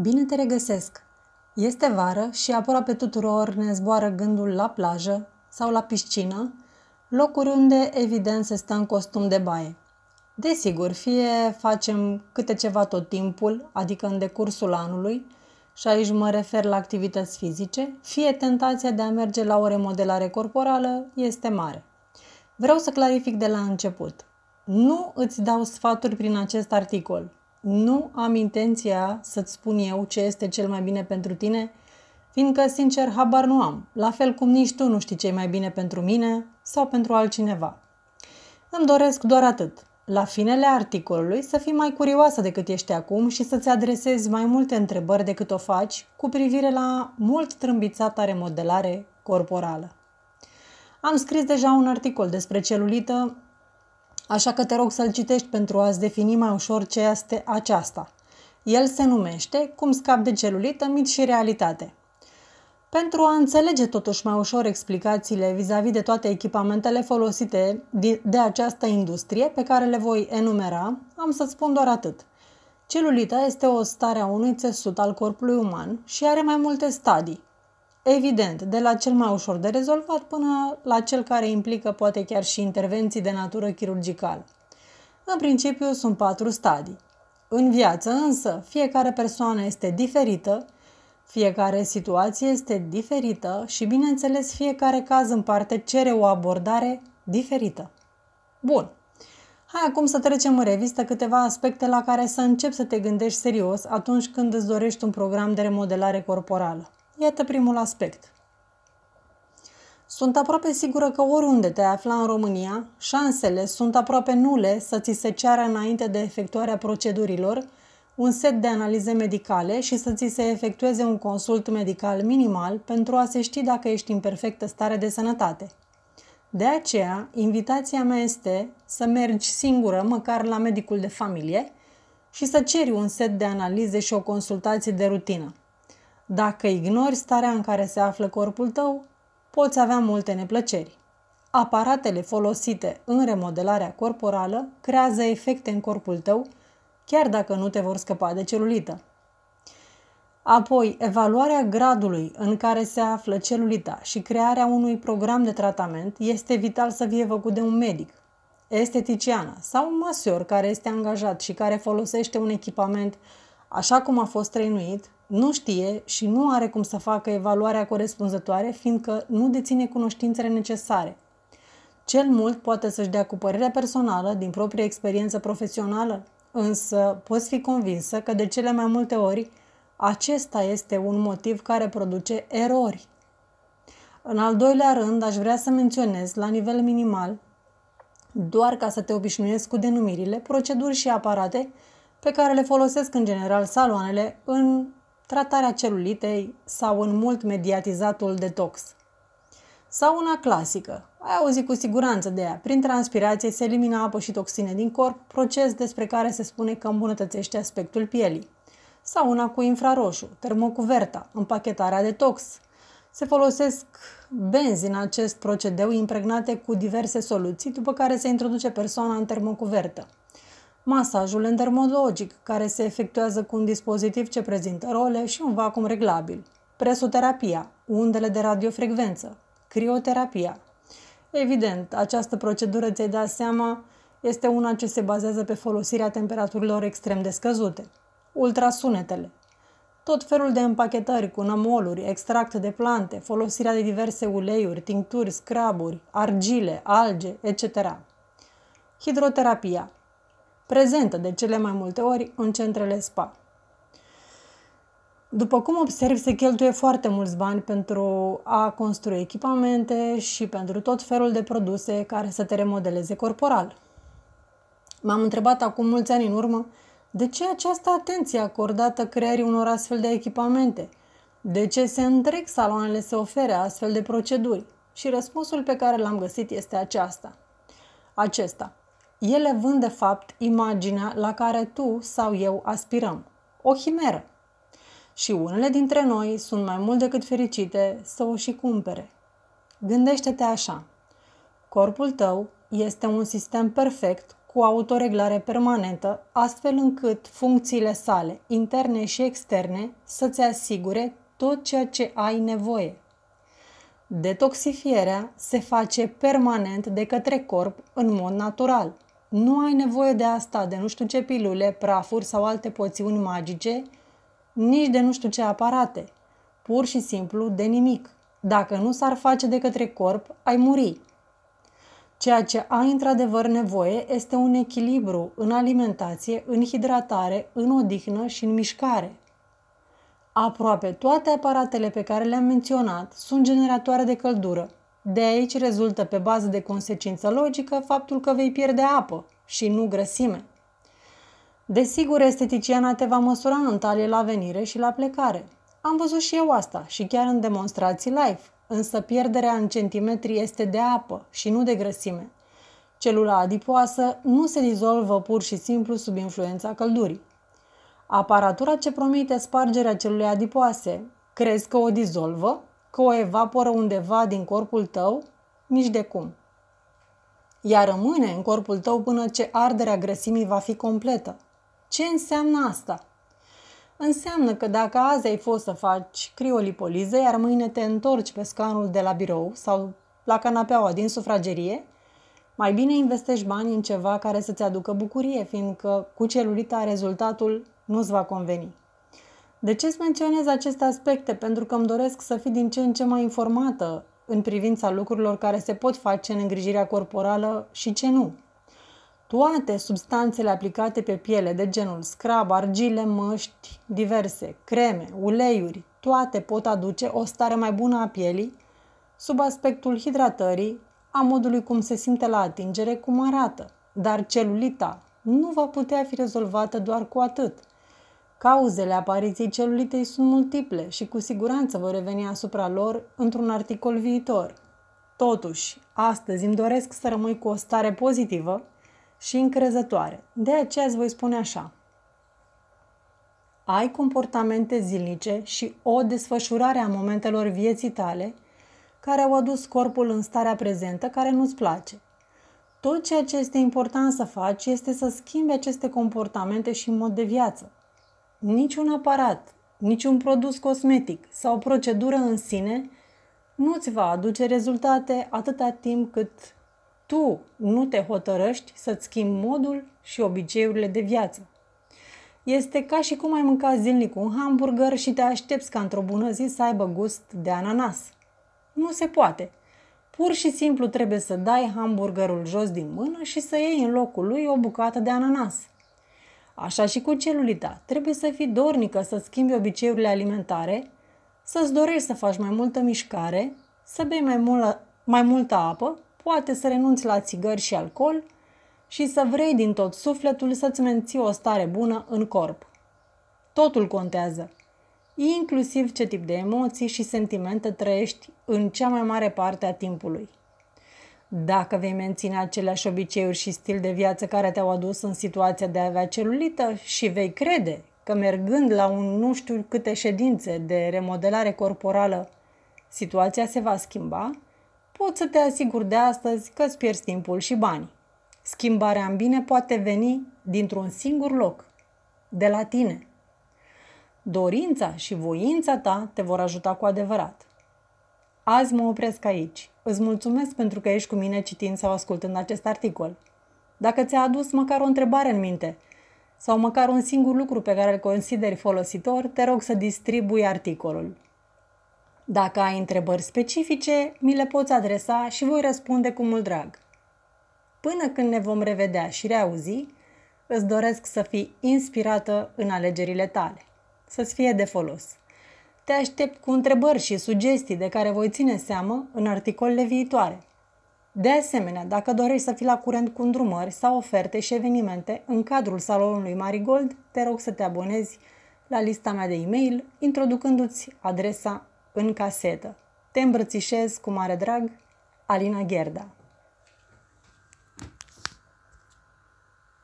Bine te regăsesc! Este vară și aproape tuturor ne zboară gândul la plajă sau la piscină, locuri unde evident se stă în costum de baie. Desigur, fie facem câte ceva tot timpul, adică în decursul anului, și aici mă refer la activități fizice, fie tentația de a merge la o remodelare corporală este mare. Vreau să clarific de la început. Nu îți dau sfaturi prin acest articol. Nu am intenția să-ți spun eu ce este cel mai bine pentru tine, fiindcă, sincer, habar nu am, la fel cum nici tu nu știi ce e mai bine pentru mine sau pentru altcineva. Îmi doresc doar atât, la finele articolului să fii mai curioasă decât ești acum și să-ți adresezi mai multe întrebări decât o faci cu privire la mult trâmbițata remodelare corporală. Am scris deja un articol despre celulită așa că te rog să-l citești pentru a-ți defini mai ușor ce este aceasta. El se numește Cum scap de celulită, mit și realitate. Pentru a înțelege totuși mai ușor explicațiile vis-a-vis de toate echipamentele folosite de această industrie pe care le voi enumera, am să-ți spun doar atât. Celulita este o stare a unui țesut al corpului uman și are mai multe stadii, Evident, de la cel mai ușor de rezolvat până la cel care implică poate chiar și intervenții de natură chirurgicală. În principiu sunt patru stadii. În viață însă, fiecare persoană este diferită, fiecare situație este diferită și, bineînțeles, fiecare caz în parte cere o abordare diferită. Bun. Hai acum să trecem în revistă câteva aspecte la care să începi să te gândești serios atunci când îți dorești un program de remodelare corporală. Iată primul aspect. Sunt aproape sigură că oriunde te afla în România, șansele sunt aproape nule să ți se ceară înainte de efectuarea procedurilor un set de analize medicale și să ți se efectueze un consult medical minimal pentru a se ști dacă ești în perfectă stare de sănătate. De aceea, invitația mea este să mergi singură măcar la medicul de familie și să ceri un set de analize și o consultație de rutină. Dacă ignori starea în care se află corpul tău, poți avea multe neplăceri. Aparatele folosite în remodelarea corporală creează efecte în corpul tău, chiar dacă nu te vor scăpa de celulită. Apoi, evaluarea gradului în care se află celulita și crearea unui program de tratament este vital să fie făcut de un medic, esteticiană sau un măsor care este angajat și care folosește un echipament așa cum a fost trăinuit nu știe și nu are cum să facă evaluarea corespunzătoare, fiindcă nu deține cunoștințele necesare. Cel mult poate să-și dea cu părerea personală din propria experiență profesională, însă poți fi convinsă că de cele mai multe ori acesta este un motiv care produce erori. În al doilea rând, aș vrea să menționez, la nivel minimal, doar ca să te obișnuiesc cu denumirile, proceduri și aparate pe care le folosesc în general saloanele în tratarea celulitei sau în mult mediatizatul detox. Sau una clasică, ai auzit cu siguranță de ea. Prin transpirație se elimină apă și toxine din corp, proces despre care se spune că îmbunătățește aspectul pielii. Sau una cu infraroșu, termocuverta, împachetarea detox. Se folosesc benzi în acest procedeu impregnate cu diverse soluții, după care se introduce persoana în termocuvertă masajul endermologic, care se efectuează cu un dispozitiv ce prezintă role și un vacum reglabil, presoterapia, undele de radiofrecvență, crioterapia. Evident, această procedură, ți-ai dat seama, este una ce se bazează pe folosirea temperaturilor extrem de scăzute. Ultrasunetele, tot felul de împachetări cu nămoluri, extracte de plante, folosirea de diverse uleiuri, tincturi, scraburi, argile, alge, etc. Hidroterapia, prezentă de cele mai multe ori în centrele spa. După cum observi, se cheltuie foarte mulți bani pentru a construi echipamente și pentru tot felul de produse care să te remodeleze corporal. M-am întrebat acum mulți ani în urmă de ce această atenție acordată creării unor astfel de echipamente? De ce se întreg saloanele să ofere astfel de proceduri? Și răspunsul pe care l-am găsit este aceasta. Acesta. Ele vând, de fapt, imaginea la care tu sau eu aspirăm. O chimeră. Și unele dintre noi sunt mai mult decât fericite să o și cumpere. Gândește-te așa. Corpul tău este un sistem perfect cu cu autoreglare permanentă, astfel încât funcțiile sale, interne și externe, să-ți asigure tot ceea ce ai nevoie. Detoxifierea se face permanent de către corp în mod natural. Nu ai nevoie de asta, de nu știu ce pilule, prafuri sau alte poțiuni magice, nici de nu știu ce aparate. Pur și simplu de nimic. Dacă nu s-ar face de către corp, ai muri. Ceea ce ai într-adevăr nevoie este un echilibru în alimentație, în hidratare, în odihnă și în mișcare. Aproape toate aparatele pe care le-am menționat sunt generatoare de căldură. De aici rezultă pe bază de consecință logică faptul că vei pierde apă și nu grăsime. Desigur, esteticiana te va măsura în talie la venire și la plecare. Am văzut și eu asta și chiar în demonstrații live, însă pierderea în centimetri este de apă și nu de grăsime. Celula adipoasă nu se dizolvă pur și simplu sub influența căldurii. Aparatura ce promite spargerea celulei adipoase, crezi că o dizolvă? Că o evaporă undeva din corpul tău? Nici de cum. Ea rămâne în corpul tău până ce arderea grăsimii va fi completă. Ce înseamnă asta? Înseamnă că dacă azi ai fost să faci criolipoliză, iar mâine te întorci pe scanul de la birou sau la canapeaua din sufragerie, mai bine investești bani în ceva care să-ți aducă bucurie, fiindcă cu celulita rezultatul nu-ți va conveni. De ce îți menționez aceste aspecte? Pentru că îmi doresc să fii din ce în ce mai informată în privința lucrurilor care se pot face în îngrijirea corporală și ce nu. Toate substanțele aplicate pe piele de genul scrab, argile, măști diverse, creme, uleiuri, toate pot aduce o stare mai bună a pielii sub aspectul hidratării, a modului cum se simte la atingere, cum arată. Dar celulita nu va putea fi rezolvată doar cu atât. Cauzele apariției celulitei sunt multiple și cu siguranță voi reveni asupra lor într-un articol viitor. Totuși, astăzi îmi doresc să rămâi cu o stare pozitivă și încrezătoare. De aceea îți voi spune așa. Ai comportamente zilnice și o desfășurare a momentelor vieții tale care au adus corpul în starea prezentă care nu-ți place. Tot ceea ce este important să faci este să schimbi aceste comportamente și mod de viață. Niciun aparat, niciun produs cosmetic sau o procedură în sine nu ți va aduce rezultate atâta timp cât tu nu te hotărăști să-ți schimbi modul și obiceiurile de viață. Este ca și cum ai mânca zilnic un hamburger și te aștepți ca într-o bună zi să aibă gust de ananas. Nu se poate. Pur și simplu trebuie să dai hamburgerul jos din mână și să iei în locul lui o bucată de ananas. Așa și cu celulita. Trebuie să fii dornică să schimbi obiceiurile alimentare, să-ți dorești să faci mai multă mișcare, să bei mai, mul- mai multă apă poate să renunți la țigări și alcool și să vrei din tot sufletul să-ți menții o stare bună în corp. Totul contează, inclusiv ce tip de emoții și sentimente trăiești în cea mai mare parte a timpului. Dacă vei menține aceleași obiceiuri și stil de viață care te-au adus în situația de a avea celulită și vei crede că mergând la un nu știu câte ședințe de remodelare corporală, situația se va schimba, pot să te asigur de astăzi că îți pierzi timpul și banii. Schimbarea în bine poate veni dintr-un singur loc, de la tine. Dorința și voința ta te vor ajuta cu adevărat. Azi mă opresc aici. Îți mulțumesc pentru că ești cu mine citind sau ascultând acest articol. Dacă ți-a adus măcar o întrebare în minte sau măcar un singur lucru pe care îl consideri folositor, te rog să distribui articolul. Dacă ai întrebări specifice, mi le poți adresa și voi răspunde cu mult drag. Până când ne vom revedea și reauzi, îți doresc să fii inspirată în alegerile tale, să-ți fie de folos. Te aștept cu întrebări și sugestii de care voi ține seamă în articolele viitoare. De asemenea, dacă dorești să fii la curent cu îndrumări sau oferte și evenimente în cadrul salonului Marigold, te rog să te abonezi la lista mea de e-mail, introducându-ți adresa în casetă. Te îmbrățișez cu mare drag, Alina Gherda.